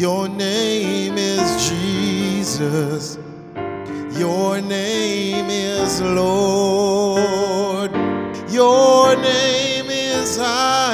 Your name is Jesus. Your name is Lord. Your name is high.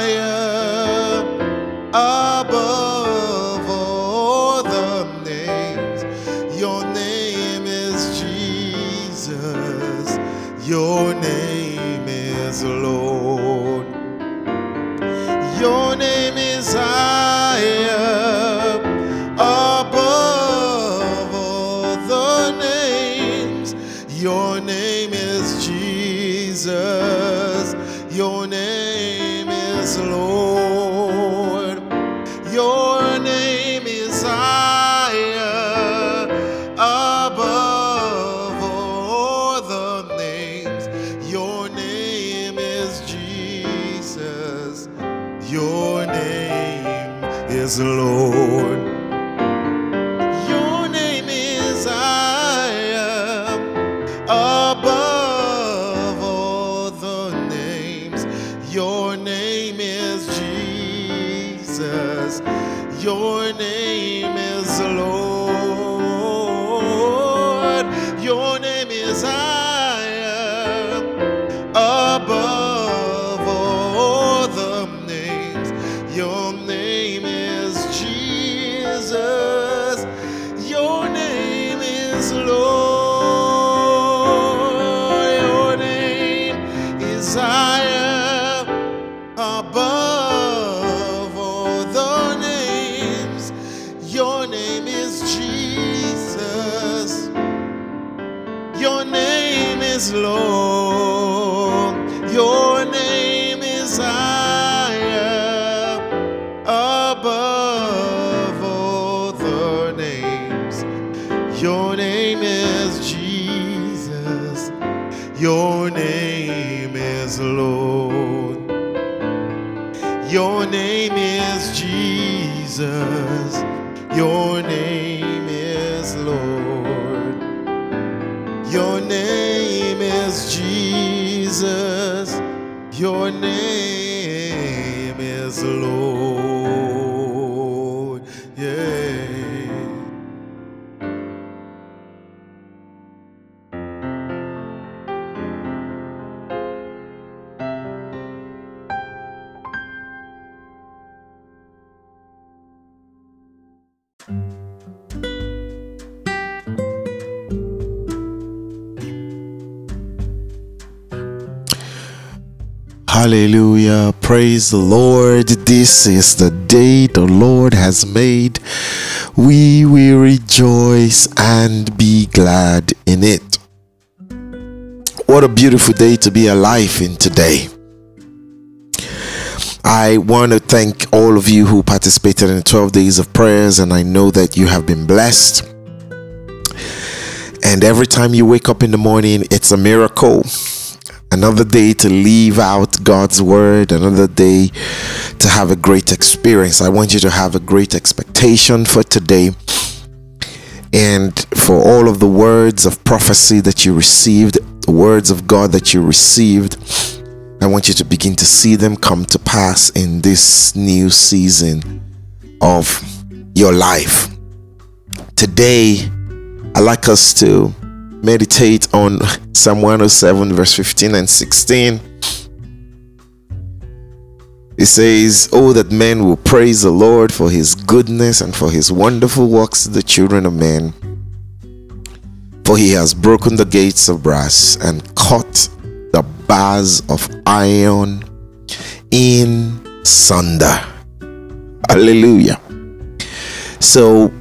Jesus. your name. name is Jesus. Your name is Lord. Hallelujah. Praise the Lord. This is the day the Lord has made. We will rejoice and be glad in it. What a beautiful day to be alive in today. I want to thank all of you who participated in the 12 days of prayers, and I know that you have been blessed. And every time you wake up in the morning, it's a miracle another day to leave out God's word, another day to have a great experience. I want you to have a great expectation for today and for all of the words of prophecy that you received, the words of God that you received. I want you to begin to see them come to pass in this new season of your life. Today, I like us to meditate on Psalm 107, verse 15 and 16. It says, Oh, that men will praise the Lord for his goodness and for his wonderful works to the children of men. For he has broken the gates of brass and cut the bars of iron in sunder. Hallelujah. So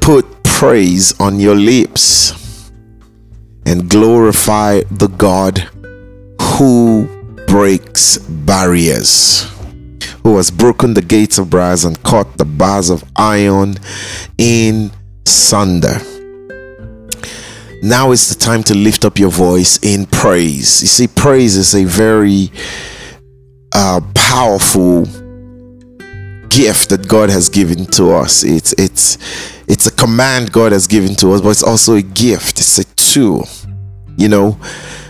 put praise on your lips and glorify the God who breaks barriers who has broken the gates of brass and cut the bars of iron in sunder. Now is the time to lift up your voice in praise. You see, praise is a very uh, powerful gift that God has given to us. It's it's it's a command God has given to us, but it's also a gift. It's a tool. You know,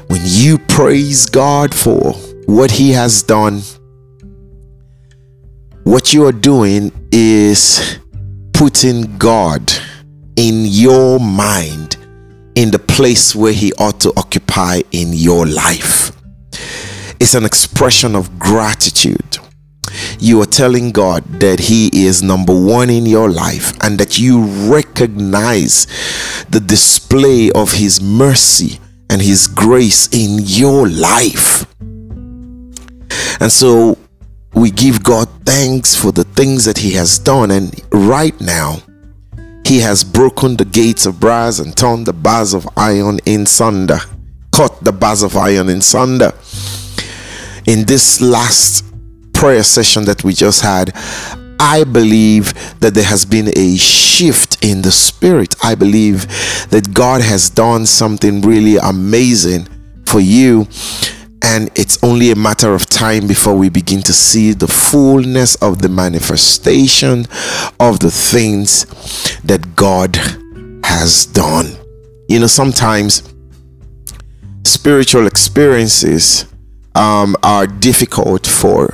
when you praise God for what He has done what you are doing is putting God in your mind in the place where He ought to occupy in your life. It's an expression of gratitude. You are telling God that He is number one in your life and that you recognize the display of His mercy and His grace in your life. And so we give God thanks for the things that He has done. And right now, He has broken the gates of brass and torn the bars of iron in sunder, cut the bars of iron in sunder. In this last prayer session that we just had, I believe that there has been a shift in the spirit. I believe that God has done something really amazing for you and it's only a matter of time before we begin to see the fullness of the manifestation of the things that God has done. You know, sometimes spiritual experiences um, are difficult for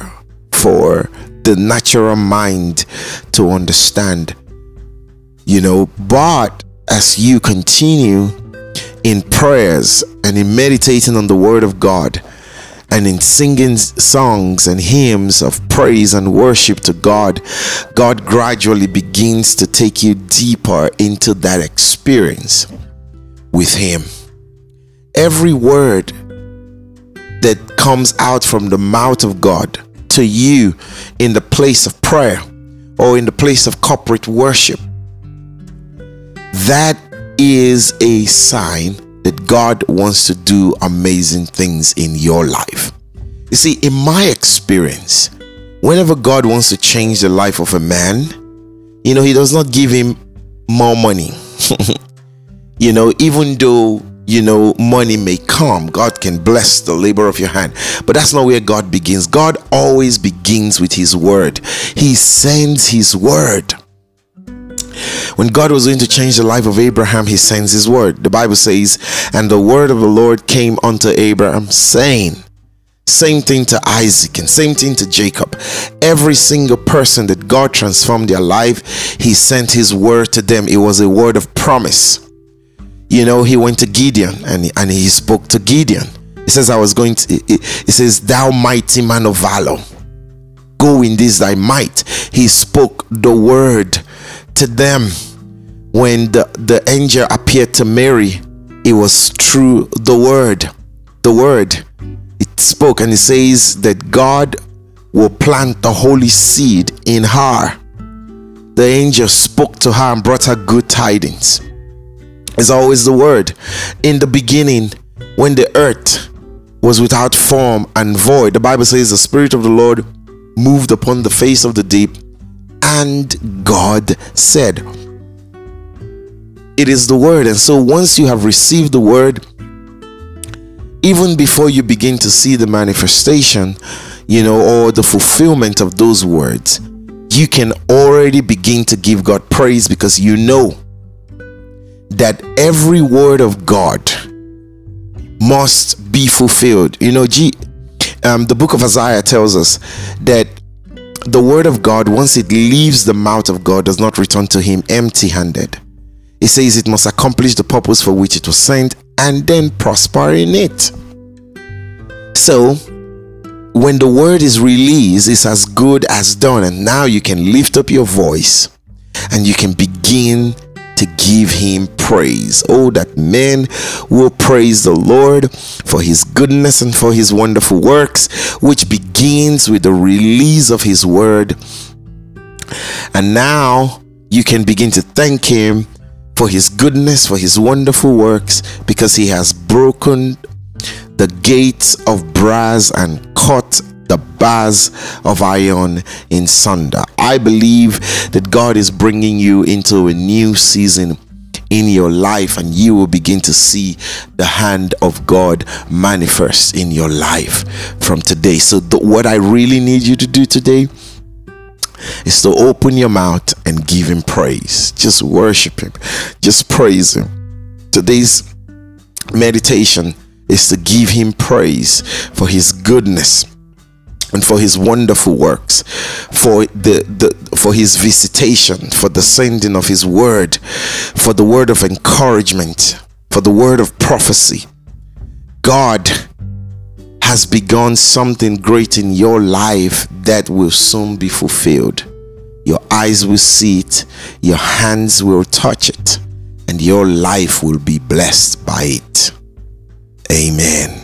for the natural mind to understand. You know, but as you continue in prayers and in meditating on the Word of God, and in singing songs and hymns of praise and worship to God, God gradually begins to take you deeper into that experience with Him. Every word that comes out from the mouth of God to you in the place of prayer or in the place of corporate worship, that is a sign that God wants to do amazing things in your life. You see, in my experience, whenever God wants to change the life of a man, you know, He does not give him more money. you know, even though, you know, money may come, God can bless the labor of your hand. But that's not where God begins. God always begins with His word, He sends His word. When God was going to change the life of Abraham, he sends his word. The Bible says, And the word of the Lord came unto Abraham, saying, same thing to Isaac and same thing to Jacob. Every single person that God transformed their life, He sent His word to them. It was a word of promise. You know, He went to Gideon and, and He spoke to Gideon. He says, I was going to, He says, Thou mighty man of valor, go in this thy might. He spoke the word to them when the, the angel appeared to Mary, it was through the word. The word. It spoke and it says that God will plant the holy seed in her. The angel spoke to her and brought her good tidings. It's always the word. In the beginning, when the earth was without form and void, the Bible says the Spirit of the Lord moved upon the face of the deep and God said. It is the word. And so once you have received the word, even before you begin to see the manifestation, you know, or the fulfillment of those words, you can already begin to give God praise because you know that every word of God must be fulfilled. You know, G, um, the book of Isaiah tells us that the word of God, once it leaves the mouth of God, does not return to him empty handed. He says it must accomplish the purpose for which it was sent and then prosper in it. So, when the word is released, it's as good as done, and now you can lift up your voice and you can begin to give him praise. Oh, that men will praise the Lord for his goodness and for his wonderful works, which begins with the release of his word. And now you can begin to thank him for his goodness, for his wonderful works, because he has broken the gates of brass and cut the bars of iron in sunder. I believe that God is bringing you into a new season in your life and you will begin to see the hand of God manifest in your life from today. So, what I really need you to do today is to open your mouth and give Him praise. Just worship Him, just praise Him. Today's meditation is to give Him praise for His goodness and for his wonderful works for the, the for his visitation for the sending of his word for the word of encouragement for the word of prophecy. God has begun something great in your life that will soon be fulfilled. Your eyes will see it your hands will touch it and your life will be blessed by it. Amen